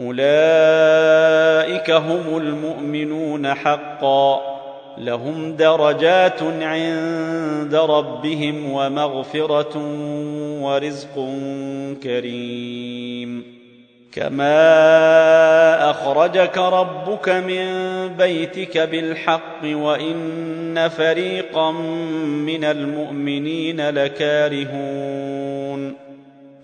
أولئك هم المؤمنون حقا. لهم درجات عند ربهم ومغفرة ورزق كريم. كما أخرجك ربك من بيتك بالحق وإن فريقا من المؤمنين لكارهون.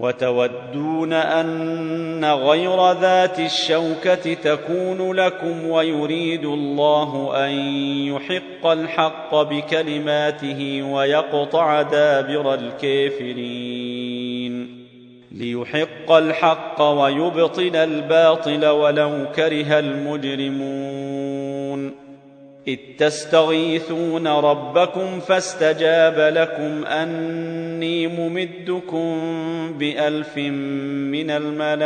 وتودون أن غير ذات الشوكة تكون لكم ويريد الله أن يحق الحق بكلماته ويقطع دابر الكافرين. ليحق الحق ويبطل الباطل ولو كره المجرمون. إذ تستغيثون ربكم فاستجاب لكم أني ممدكم بألف من الملائكة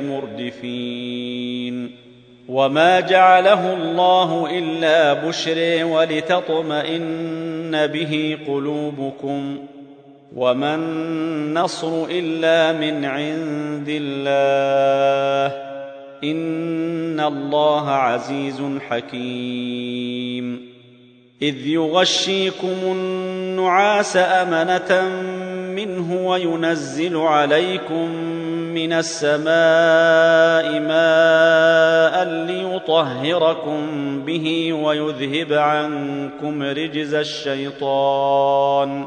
مردفين. وما جعله الله إلا بشر ولتطمئن به قلوبكم. وما النصر إلا من عند الله. ان الله عزيز حكيم اذ يغشيكم النعاس امنه منه وينزل عليكم من السماء ماء ليطهركم به ويذهب عنكم رجز الشيطان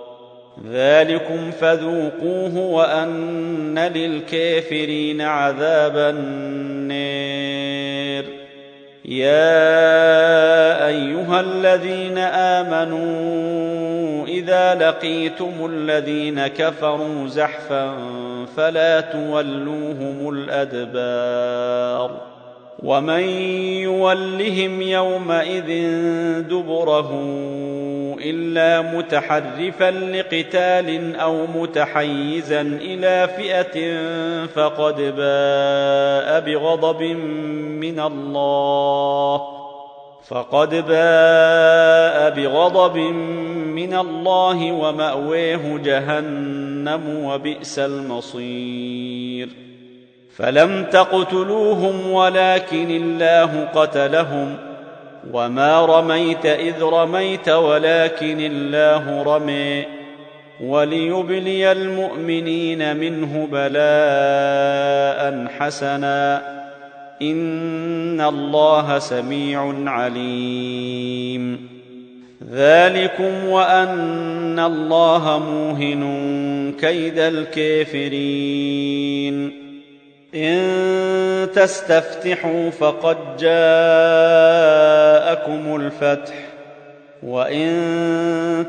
ذلكم فذوقوه وأن للكافرين عذاب النير. يا أيها الذين آمنوا إذا لقيتم الذين كفروا زحفا فلا تولوهم الأدبار. ومن يولهم يومئذ دبره إلا متحرفا لقتال أو متحيزا إلى فئة فقد باء بغضب من الله فقد باء بغضب من الله ومأويه جهنم وبئس المصير فلم تقتلوهم ولكن الله قتلهم وما رميت اذ رميت ولكن الله رمي وليبلي المؤمنين منه بلاء حسنا ان الله سميع عليم ذلكم وان الله موهن كيد الكافرين إن تستفتحوا فقد جاءكم الفتح وإن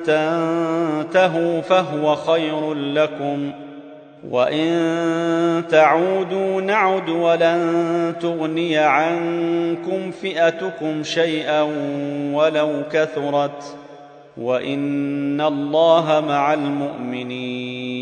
تنتهوا فهو خير لكم وإن تعودوا نعد ولن تغني عنكم فئتكم شيئا ولو كثرت وإن الله مع المؤمنين.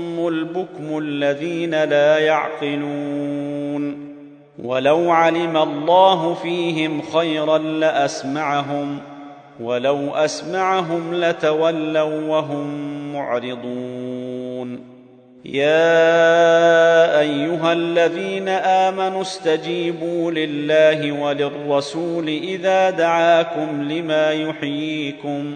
البكم الذين لا يعقلون ولو علم الله فيهم خيرا لأسمعهم ولو أسمعهم لتولوا وهم معرضون يا أيها الذين آمنوا استجيبوا لله وللرسول إذا دعاكم لما يحييكم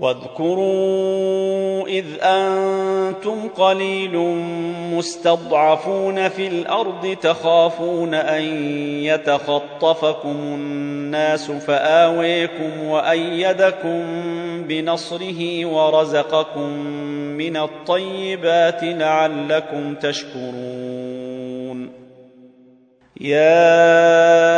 واذكروا إذ أنتم قليل مستضعفون في الأرض تخافون أن يتخطفكم الناس فآويكم وأيدكم بنصره ورزقكم من الطيبات لعلكم تشكرون. يا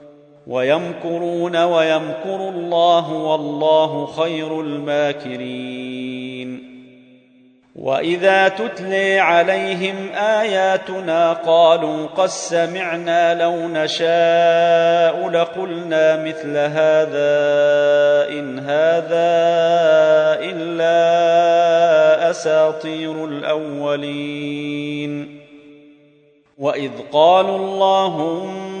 ويمكرون ويمكر الله والله خير الماكرين. وإذا تتلي عليهم آياتنا قالوا قد سمعنا لو نشاء لقلنا مثل هذا إن هذا إلا أساطير الأولين. وإذ قالوا اللهم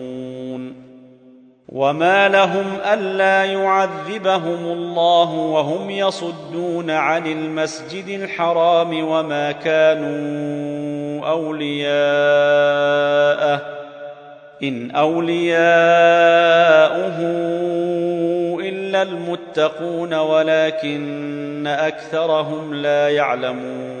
وما لهم الا يعذبهم الله وهم يصدون عن المسجد الحرام وما كانوا اولياءه ان اولياؤه الا المتقون ولكن اكثرهم لا يعلمون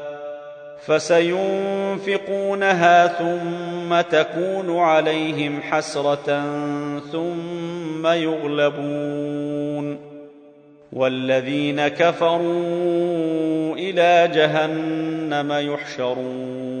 فسينفقونها ثم تكون عليهم حسرة ثم يغلبون. والذين كفروا إلى جهنم يحشرون.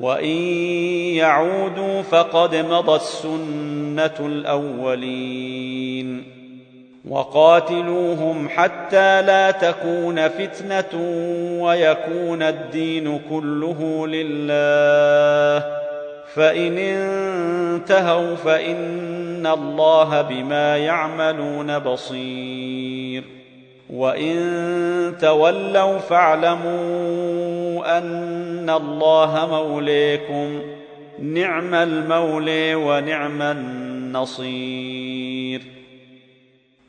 وإن يعودوا فقد مضت سنة الأولين. وقاتلوهم حتى لا تكون فتنة ويكون الدين كله لله. فإن انتهوا فإن الله بما يعملون بصير. وان تولوا فاعلموا ان الله موليكم نعم المولي ونعم النصير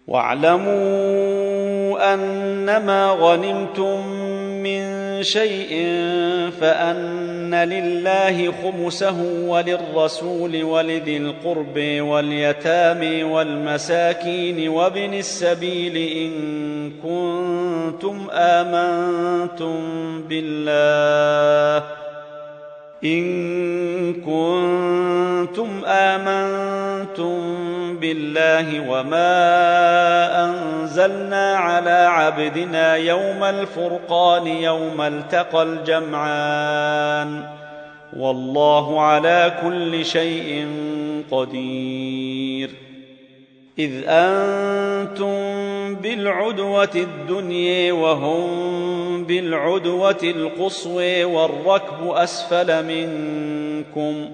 واعلموا انما غنمتم شيء فأن لله خمسه وللرسول ولذي القرب واليتامى والمساكين وابن السبيل إن كنتم آمنتم بالله إن كنتم آمنتم بالله وما أنزلنا على عبدنا يوم الفرقان يوم التقى الجمعان والله على كل شيء قدير إذ أنتم بالعدوة الدنيا وهم بالعدوة القصوى والركب أسفل منكم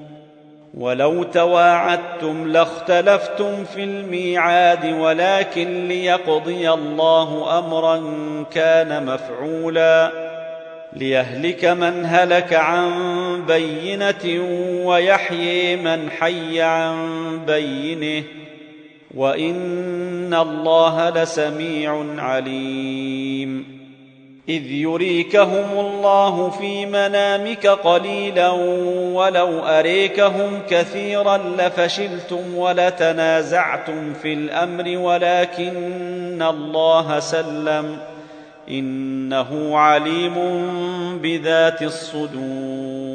ولو تواعدتم لاختلفتم في الميعاد ولكن ليقضي الله امرا كان مفعولا. ليهلك من هلك عن بينة ويحيي من حي عن بينه. وان الله لسميع عليم اذ يريكهم الله في منامك قليلا ولو اريكهم كثيرا لفشلتم ولتنازعتم في الامر ولكن الله سلم انه عليم بذات الصدور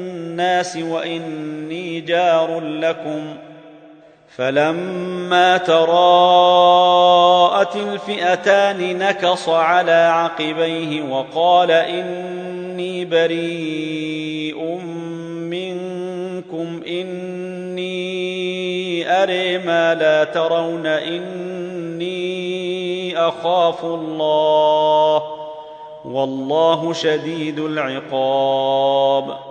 وإني جار لكم فلما تراءت الفئتان نكص على عقبيه وقال إني بريء منكم إني أري ما لا ترون إني أخاف الله والله شديد العقاب.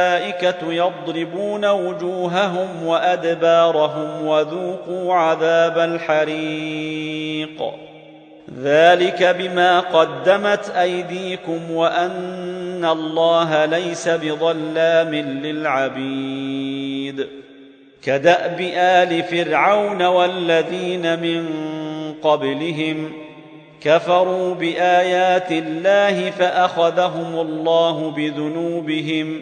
الملائكة يضربون وجوههم وأدبارهم وذوقوا عذاب الحريق. ذلك بما قدمت أيديكم وأن الله ليس بظلام للعبيد. كدأب آل فرعون والذين من قبلهم كفروا بآيات الله فأخذهم الله بذنوبهم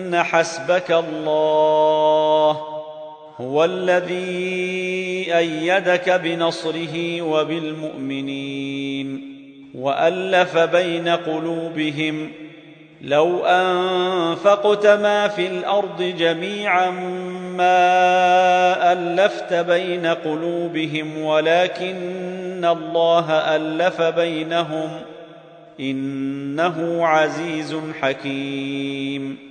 أن حسبك الله هو الذي أيدك بنصره وبالمؤمنين وألف بين قلوبهم لو أنفقت ما في الأرض جميعا ما ألفت بين قلوبهم ولكن الله ألف بينهم إنه عزيز حكيم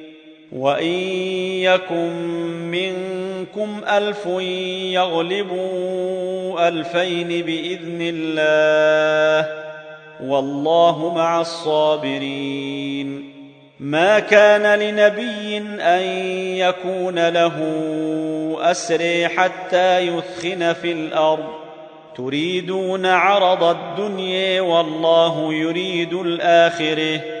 وان يكن منكم الف يغلبوا الفين باذن الله والله مع الصابرين ما كان لنبي ان يكون له اسري حتى يثخن في الأرض تريدون عرض الدنيا والله يريد الاخره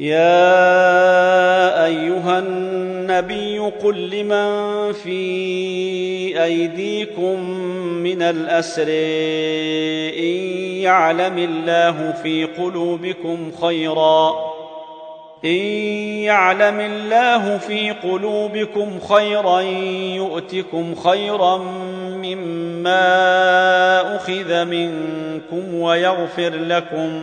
يا أيها النبي قل لمن في أيديكم من الأسر إن يعلم الله في قلوبكم خيرا إن يعلم الله في قلوبكم خيرا يؤتكم خيرا مما أخذ منكم ويغفر لكم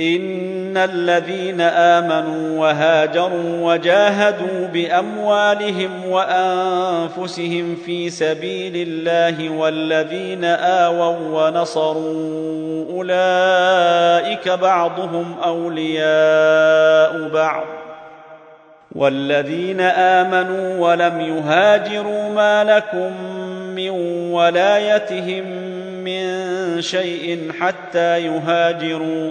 ان الذين امنوا وهاجروا وجاهدوا باموالهم وانفسهم في سبيل الله والذين اووا ونصروا اولئك بعضهم اولياء بعض والذين امنوا ولم يهاجروا ما لكم من ولايتهم من شيء حتى يهاجروا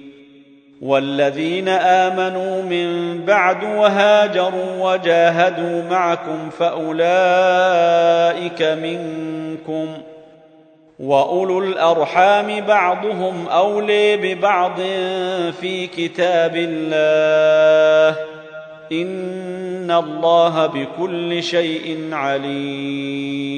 والذين آمنوا من بعد وهاجروا وجاهدوا معكم فأولئك منكم وأولو الأرحام بعضهم أولي ببعض في كتاب الله إن الله بكل شيء عليم